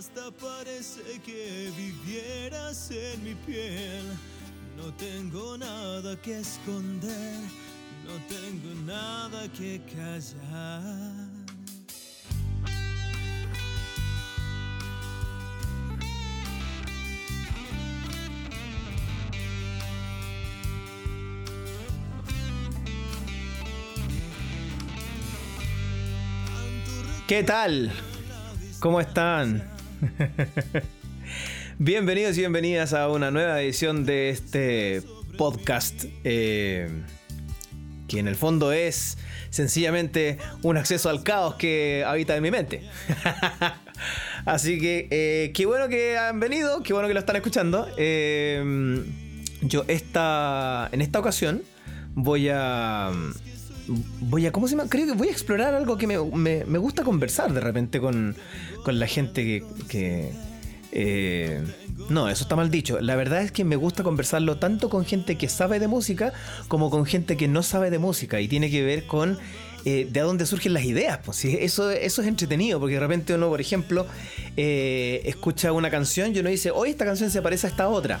hasta parece que vivieras en mi piel. No tengo nada que esconder, no tengo nada que callar. ¿Qué tal? ¿Cómo están? Bienvenidos y bienvenidas a una nueva edición de este podcast eh, que en el fondo es sencillamente un acceso al caos que habita en mi mente. Así que eh, qué bueno que han venido, qué bueno que lo están escuchando. Eh, yo esta, en esta ocasión voy a voy a, ¿cómo se llama? Creo que voy a explorar algo que me, gusta conversar de repente con, la gente que... Eh, no, eso está mal dicho. La verdad es que me gusta conversarlo tanto con gente que sabe de música como con gente que no sabe de música y tiene que ver con eh, de dónde surgen las ideas. Pues, eso, eso es entretenido porque de repente uno, por ejemplo, eh, escucha una canción y uno dice, hoy esta canción se parece a esta otra.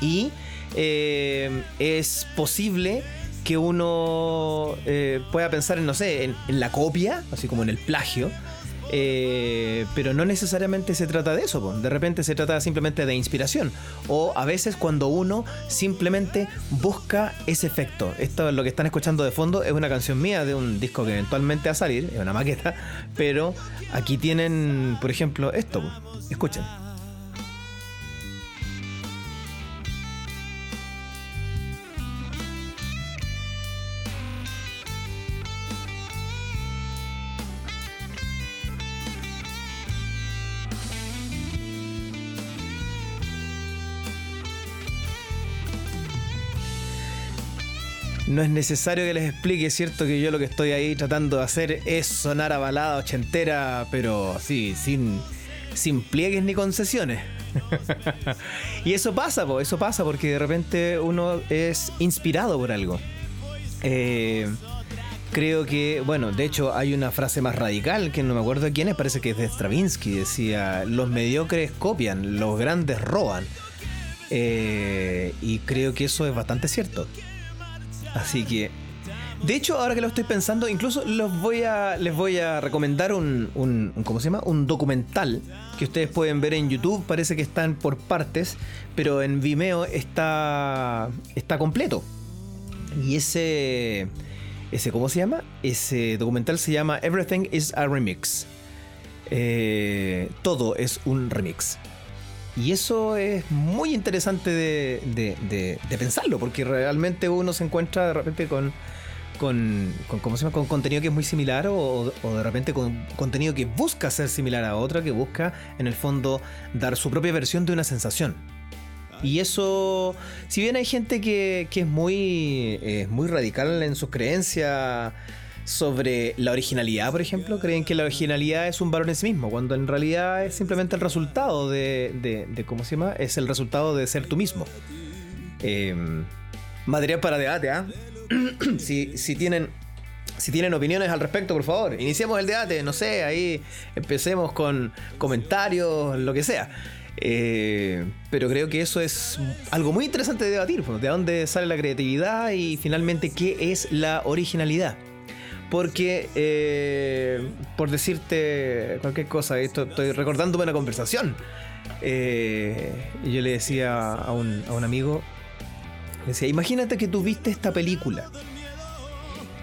Y es posible que uno eh, pueda pensar en, no sé, en, la copia, así como en el plagio. Eh, pero no necesariamente se trata de eso, de repente se trata simplemente de inspiración. O a veces cuando uno simplemente busca ese efecto. Esto es lo que están escuchando de fondo, es una canción mía de un disco que eventualmente va a salir, es una maqueta, pero aquí tienen, por ejemplo, esto. Escuchen. No es necesario que les explique, es cierto que yo lo que estoy ahí tratando de hacer es sonar a balada ochentera, pero sí, sin, sin pliegues ni concesiones. y eso pasa, eso pasa porque de repente uno es inspirado por algo. Eh, creo que, bueno, de hecho hay una frase más radical que no me acuerdo de quién es, parece que es de Stravinsky, decía, los mediocres copian, los grandes roban. Eh, y creo que eso es bastante cierto. Así que. De hecho, ahora que lo estoy pensando, incluso los voy a, les voy a recomendar un, un, ¿cómo se llama? Un documental que ustedes pueden ver en YouTube. Parece que están por partes, pero en Vimeo está, está completo. Y ese, ese, ¿cómo se llama? Ese documental se llama Everything is a Remix. Eh, todo es un remix. Y eso es muy interesante de, pensarlo, porque realmente uno se encuentra de repente con, con, ¿cómo se llama? con contenido que es muy similar o, de repente con contenido que busca ser similar a otra, que busca en el fondo dar su propia versión de una sensación. Y eso, si bien hay gente que, es muy, eh, muy radical en sus creencias, sobre la originalidad, por ejemplo, creen que la originalidad es un valor en sí mismo, cuando en realidad es simplemente el resultado de, de, ¿cómo se llama? Es el resultado de ser tú mismo. Em, material para debate, ¿ah? si, si tienen si tienen opiniones al respecto, por favor, iniciemos el debate, no sé, ahí empecemos con comentarios, lo que sea. Eh, pero creo que eso es algo muy interesante de debatir, de dónde sale la creatividad y finalmente qué es la originalidad. Porque, eh, por decirte cualquier cosa, esto, estoy recordándome una conversación. Eh, yo le decía a un, a un amigo, le decía, imagínate que tú viste esta película.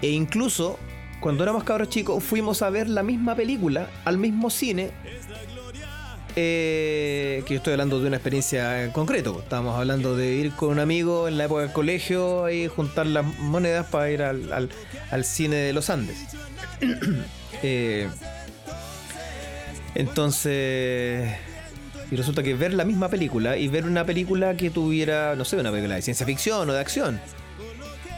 E incluso, cuando éramos cabros chicos, fuimos a ver la misma película al mismo cine eh, que yo estoy hablando de una experiencia en concreto. Estábamos hablando de ir con un amigo en la época del colegio y juntar las monedas para ir al, cine de los Andes. Eh, entonces, y resulta que ver la misma película y ver una película que tuviera, no sé, una película de ciencia ficción o de acción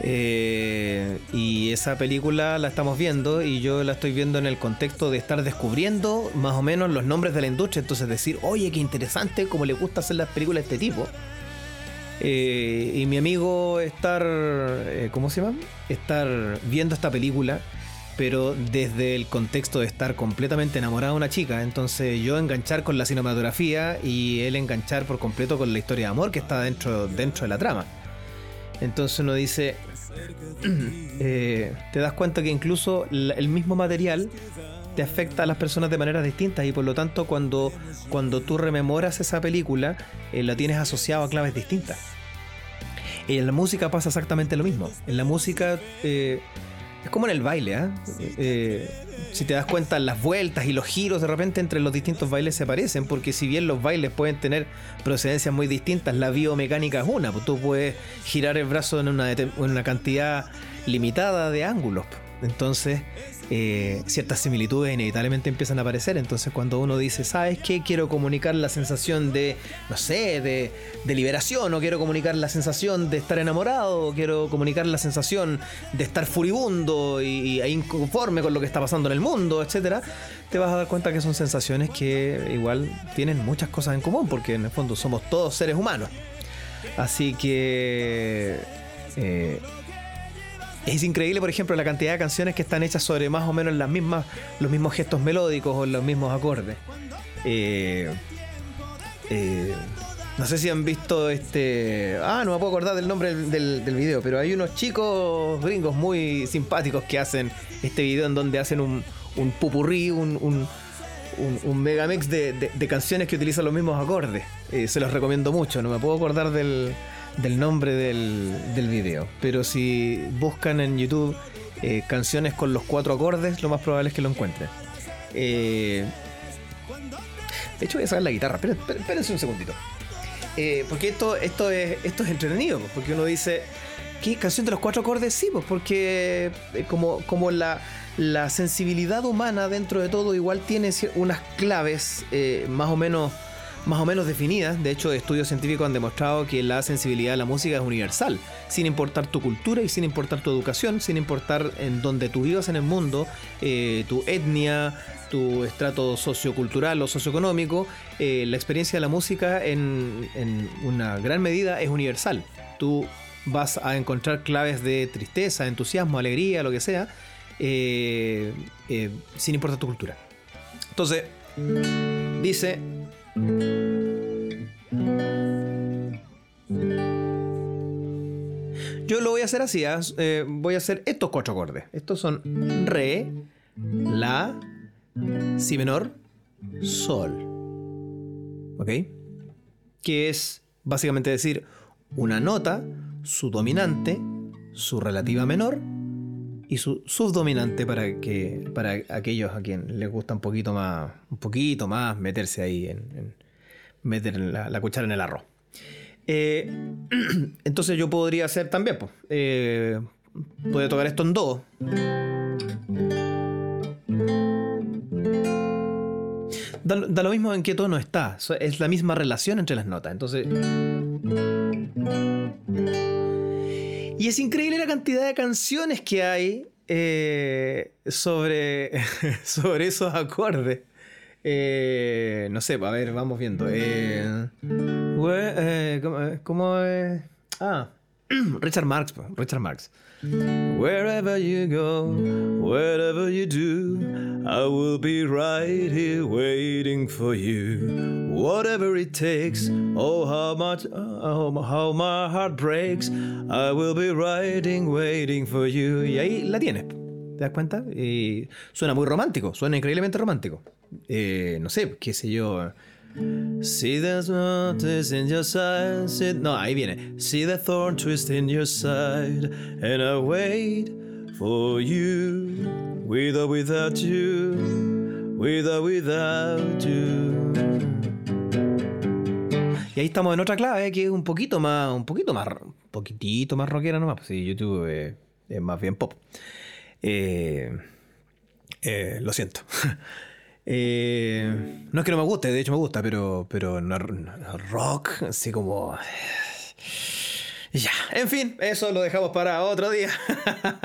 eh, y esa película la estamos viendo y yo la estoy viendo en el contexto de estar descubriendo más o menos los nombres de la industria. Entonces decir, oye, qué interesante, cómo le gusta hacer las películas de este tipo. Eh, y mi amigo estar, eh, ¿cómo se llama? Estar viendo esta película pero desde el contexto de estar completamente enamorado de una chica. Entonces yo enganchar con la cinematografía y él enganchar por completo con la historia de amor que está dentro, dentro de la trama. Entonces uno dice, eh, te das cuenta que incluso el mismo material te afecta a las personas de maneras distintas y por lo tanto cuando, cuando tú rememoras esa película eh, la tienes asociado a claves distintas. En la música pasa exactamente lo mismo. En la música eh, es como en el baile, ¿ah? ¿eh? si te das cuenta, las vueltas y los giros de repente entre los distintos bailes se parecen, porque si bien los bailes pueden tener procedencias muy distintas, la biomecánica es una. Pues tú puedes girar el brazo en una, en una cantidad limitada de ángulos. Entonces, eh, ciertas similitudes inevitablemente empiezan a aparecer. Entonces, cuando uno dice, ¿sabes qué? Quiero comunicar la sensación de, no sé, de, liberación, o quiero comunicar la sensación de estar enamorado, o quiero comunicar la sensación de estar furibundo y, e inconforme con lo que está pasando en el mundo, etcétera, te vas a dar cuenta que son sensaciones que igual tienen muchas cosas en común, porque en el fondo somos todos seres humanos. Así que. Eh, es increíble, por ejemplo, la cantidad de canciones que están hechas sobre más o menos las mismas, los mismos gestos melódicos o los mismos acordes. Eh, eh, no sé si han visto este. Ah, no me puedo acordar del nombre del, del, video, pero hay unos chicos gringos muy simpáticos que hacen este video en donde hacen un, un pupurrí, un, un, un, megamix de, canciones que utilizan los mismos acordes. Eh, se los recomiendo mucho, no me puedo acordar del, del nombre del, del video. Pero si buscan en YouTube eh, canciones con los cuatro acordes, lo más probable es que lo encuentren. Eh, de hecho, voy a sacar la guitarra. Espérense un segundito. Eh, porque esto, esto, es, esto es entretenido. Porque uno dice, ¿qué canción de los cuatro acordes? Sí, pues porque como, como la, la sensibilidad humana dentro de todo igual tiene unas claves más o menos más o menos definidas. De hecho, estudios científicos han demostrado que la sensibilidad a la música es universal, sin importar tu cultura y sin importar tu educación, sin importar en donde tú vivas en el mundo, eh, tu etnia, tu estrato sociocultural o socioeconómico, eh, la experiencia de la música en, una gran medida es universal. Tú vas a encontrar claves de tristeza, entusiasmo, alegría, lo que sea, eh, sin importar tu cultura. Entonces, dice yo lo voy a hacer así, ¿ah? eh, voy a hacer estos cuatro acordes. Estos son Re, La, Si menor, Sol. ¿Ok? Que es básicamente decir una nota, su dominante, su relativa menor y su subdominante para que para aquellos a quien les gusta un poquito más un poquito más meterse ahí en, meter la, cuchara en el arroz. Eh, entonces yo podría hacer también pues eh, tocar esto en do. Da, da, lo mismo en qué tono está es la misma relación entre las notas entonces y es increíble la cantidad de canciones que hay eh, sobre, sobre esos acordes. Eh, no sé, a ver, vamos viendo. Eh, ¿cómo, es? Ah, Richard Marx, Richard Marx. Wherever you go, whatever you do, I will be right here waiting for you. Whatever it takes, oh how much, oh, how my heart breaks, I will be riding, waiting for you. Y ahí la tienes. ¿Te das cuenta? Y suena muy romántico, suena increíblemente romántico. Eh, no sé, qué sé yo. No, ahí viene. See the thorn twist in your side. And I wait for you. With or without you. With or without you. Y ahí estamos en otra clave que es un poquito más, un poquito más, un poquitito más rockera nomás. Pues sí, YouTube es más bien pop. Eh, eh, lo siento. Eh, no es que no me guste, de hecho me gusta, pero, pero rock, así como... Ya, en fin, eso lo dejamos para otro día.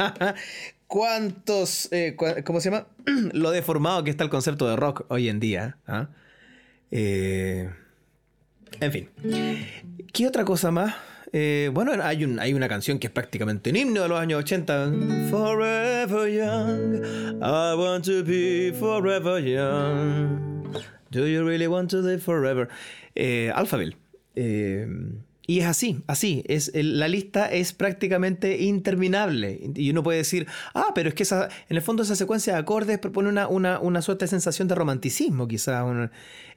¿Cuántos, eh, cómo se llama? lo deformado que está el concepto de rock hoy en día. ¿ah? Eh, en fin. ¿Qué otra cosa más? Eh, bueno, hay, un, hay una canción que es prácticamente un himno de los años 80. Forever young, I want to be forever young. Do you really want to live forever? Eh, Alphaville. Eh, y es así, así. Es, la lista es prácticamente interminable. Y uno puede decir, ah, pero es que esa, en el fondo esa secuencia de acordes propone una, una, una suerte de sensación de romanticismo, quizás.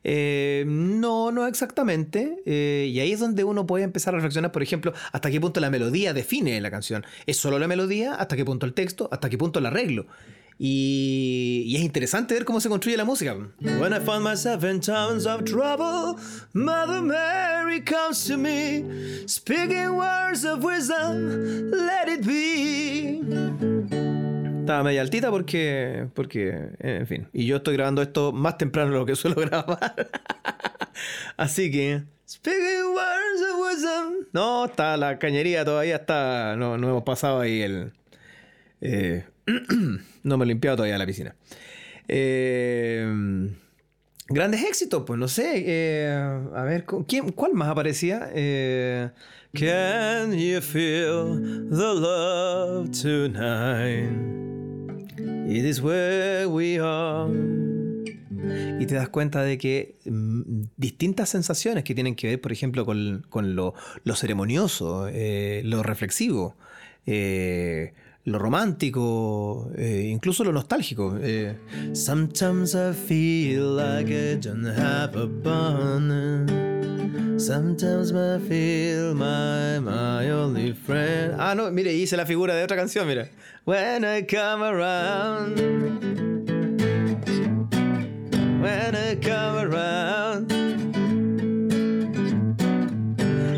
Eh, no, no exactamente. Eh, y ahí es donde uno puede empezar a reflexionar, por ejemplo, hasta qué punto la melodía define la canción. ¿Es solo la melodía? ¿Hasta qué punto el texto? ¿Hasta qué punto el arreglo? Y, es interesante ver cómo se construye la música. When I find myself in times of trouble, Mother Mary comes to me, speaking words of wisdom, let it be. Estaba media altita porque, porque, en fin. Y yo estoy grabando esto más temprano de lo que suelo grabar. Así que, speaking words of wisdom. No, está la cañería todavía está. No, no hemos pasado ahí el. Eh, no me he limpiado todavía la piscina. Eh, grandes éxitos, pues no sé. Eh, a ver, ¿quién, ¿cuál más aparecía? Eh, Can you feel the love tonight? It is where we are. Y te das cuenta de que mm, distintas sensaciones que tienen que ver, por ejemplo, con, con lo, lo, ceremonioso, lo reflexivo, lo romántico, eh, incluso lo nostálgico. Eh, Sometimes I feel like I don't have a bun. Sometimes I feel my, my only friend. Ah, no, mire, hice la figura de otra canción, mira. When I come around. When I come around.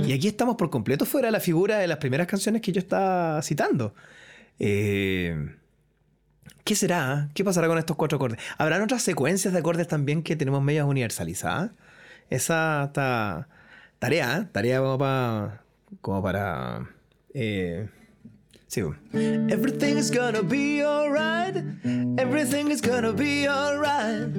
Y aquí estamos por completo fuera de la figura de las primeras canciones que yo estaba citando. Eh, ¿Qué será? ¿Qué pasará con estos cuatro acordes? ¿Habrán otras secuencias de acordes también que tenemos medias universalizadas? Esa está tarea, tarea como para... Como para eh, sí. Everything is gonna be alright. Everything is gonna be alright.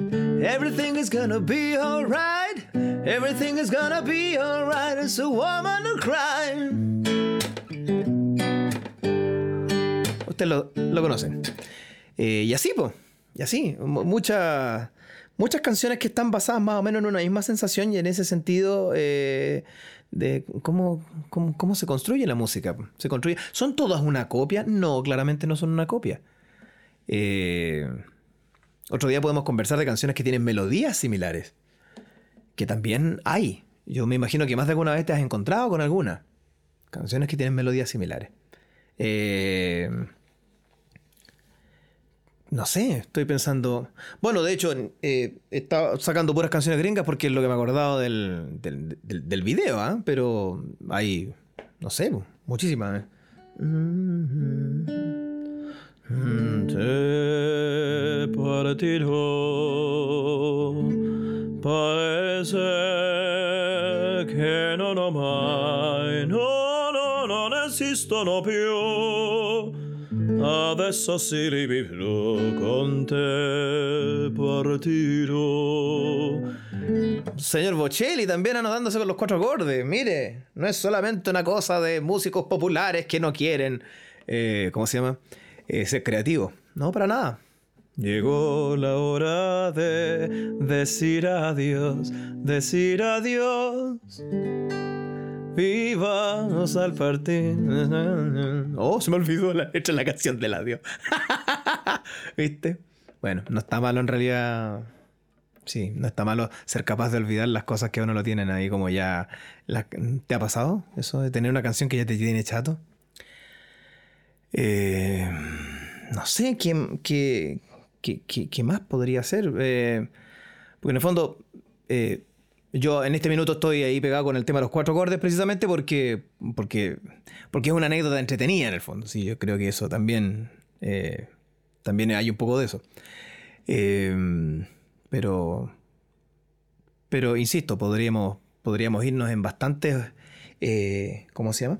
Everything is gonna be alright. Everything is gonna be alright. It's a woman to cry. Ustedes lo, conocen. Eh, y así, pues, y así. Muchas, muchas canciones que están basadas más o menos en una misma sensación y en ese sentido eh, de cómo, cómo, se construye la música. Se construye. ¿Son todas una copia? No, claramente no son una copia. Eh, otro día podemos conversar de canciones que tienen melodías similares. Que también hay. Yo me imagino que más de alguna vez te has encontrado con alguna. Canciones que tienen melodías similares. Eh, no sé, estoy pensando. Bueno, de hecho, eh, he estado sacando puras canciones gringas porque es lo que me he acordado del, del, del, video, ¿ah? Pero hay, no sé, muchísimas. ¿eh? Te partiró, parece que no, no, no, no, no, no existo, no più. Adesso si rivivrò con te partirò. Señor Bocelli también anotándose con los cuatro acordes. Mire, no es solamente una cosa de músicos populares que no quieren, eh, ¿cómo se llama? Eh, ser creativos. No, para nada. Llegó la hora de decir adiós, decir adiós. Vivamos al partir. Oh, se me olvidó la letra la canción del adiós. ¿Viste? Bueno, no está malo en realidad. Sí, no está malo ser capaz de olvidar las cosas que uno lo tienen ahí como ya... ¿Te ha pasado eso de tener una canción que ya te tiene chato? Eh, no sé, ¿qué, qué, qué, más podría ser? Eh, porque en el fondo... Eh, yo en este minuto estoy ahí pegado con el tema de los cuatro acordes precisamente porque, porque, porque es una anécdota entretenida en el fondo. Sí, yo creo que eso también, eh, también hay un poco de eso. Em, pero, pero insisto, podríamos, podríamos irnos en bastantes, eh, ¿cómo se llama?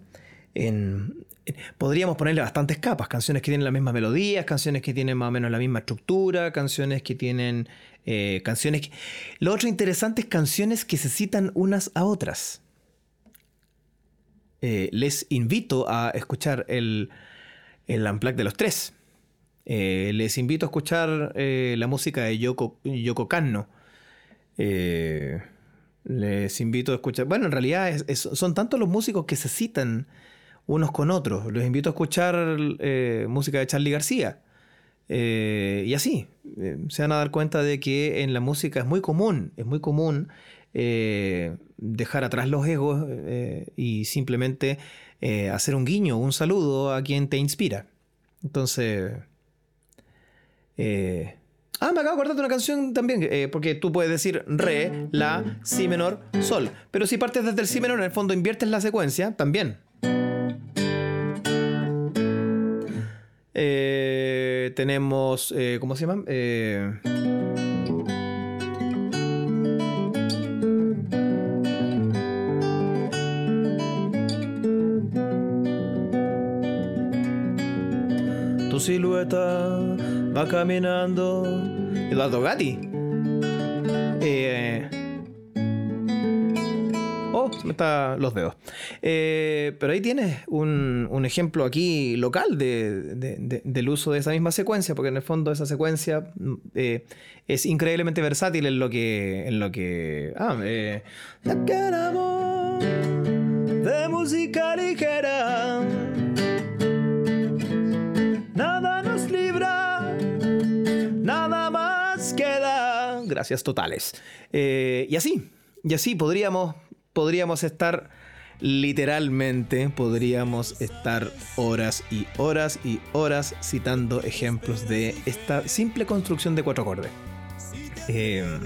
En, podríamos ponerle bastantes capas, canciones que tienen las mismas melodías, canciones que tienen más o menos la misma estructura, canciones que tienen eh, canciones. Lo otro interesante es canciones que se citan unas a otras. eh, les invito a escuchar el, el de los tres. Eh, les invito a escuchar la música de Yoko, Yoko Kanno. les invito a escuchar. Bueno, en realidad son tantos los músicos que se citan unos con otros. Les invito a escuchar música de Charlie García. Y así, se van a dar cuenta de que en la música es muy común, es muy común eh, dejar atrás los egos eh, y simplemente eh, hacer un guiño, un saludo a quien te inspira. Entonces... Ah, me acabo de acordar de una canción también, porque tú puedes decir re, la, si menor, sol. Pero si partes desde el si menor, en el fondo inviertes la secuencia, también. Tenemos, ¿cómo se llama? silueta va caminando. Eduardo Gatti. Eh, se me está los dedos. Eh, pero ahí tienes un, un ejemplo aquí local de, del uso de esa misma secuencia, porque en el fondo esa secuencia eh, es increíblemente versátil en lo que. En lo que ah, eh, de música ligera gracias totales. Y así, y así podríamos, podríamos estar literalmente, podríamos estar horas y horas y horas citando ejemplos de esta simple construcción de cuatro acordes. Em,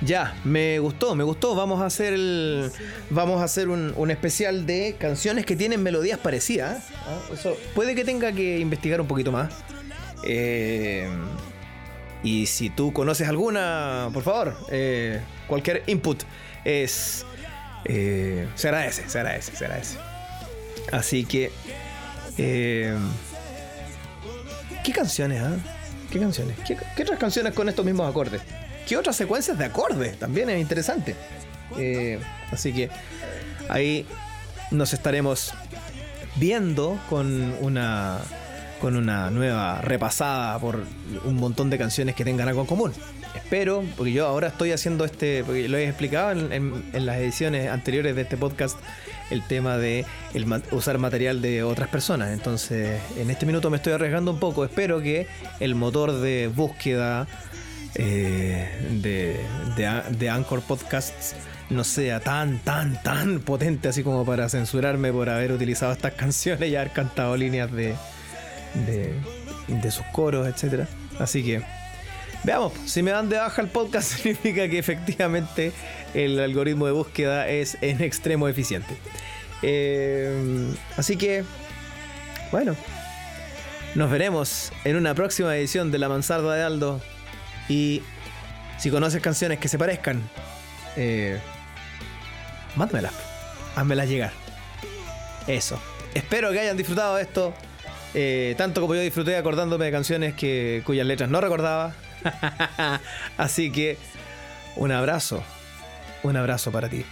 ya, me gustó, me gustó. Vamos a hacer el, vamos a hacer un, especial de canciones que tienen melodías parecidas. Eso puede que tenga que investigar un poquito más. Eh, y si tú conoces alguna, por favor, eh, cualquier input es. Eh, se agradece, se agradece, se agradece. Así que. Eh, ¿Qué canciones, ah? ¿Qué canciones? ¿Qué, otras canciones con estos mismos acordes? ¿Qué otras secuencias de acordes? También es interesante. así que ahí nos estaremos viendo con una con una nueva repasada por un montón de canciones que tengan algo en común. Espero, porque yo ahora estoy haciendo este, porque lo he explicado en, las ediciones anteriores de este podcast, el tema de usar material de otras personas. Entonces, en este minuto me estoy arriesgando un poco. Espero que el motor de búsqueda eh, de, de, de Anchor Podcasts no sea tan, tan, tan potente así como para censurarme por haber utilizado estas canciones y haber cantado líneas de, de, sus coros, etcétera. Así que veamos, si me dan de baja el podcast significa que efectivamente el algoritmo de búsqueda es en extremo eficiente. Eh, así que, bueno, nos veremos en una próxima edición de La Mansarda de Aldo. Y si conoces canciones que se parezcan, eh, mándamelas, házmelas llegar. Eso. Espero que hayan disfrutado de esto. Eh, tanto como yo disfruté acordándome de canciones que, cuyas letras no recordaba. Así que un abrazo, un abrazo para ti.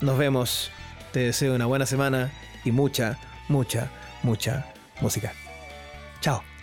Nos vemos. Te deseo una buena semana y mucha, mucha, mucha música. Chao.